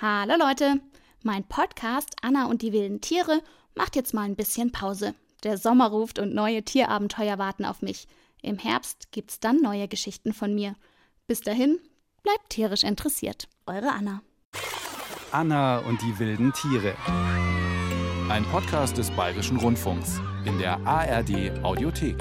Hallo Leute, mein Podcast Anna und die wilden Tiere macht jetzt mal ein bisschen Pause. Der Sommer ruft und neue Tierabenteuer warten auf mich. Im Herbst gibt's dann neue Geschichten von mir. Bis dahin, bleibt tierisch interessiert. Eure Anna. Anna und die wilden Tiere. Ein Podcast des Bayerischen Rundfunks in der ARD Audiothek.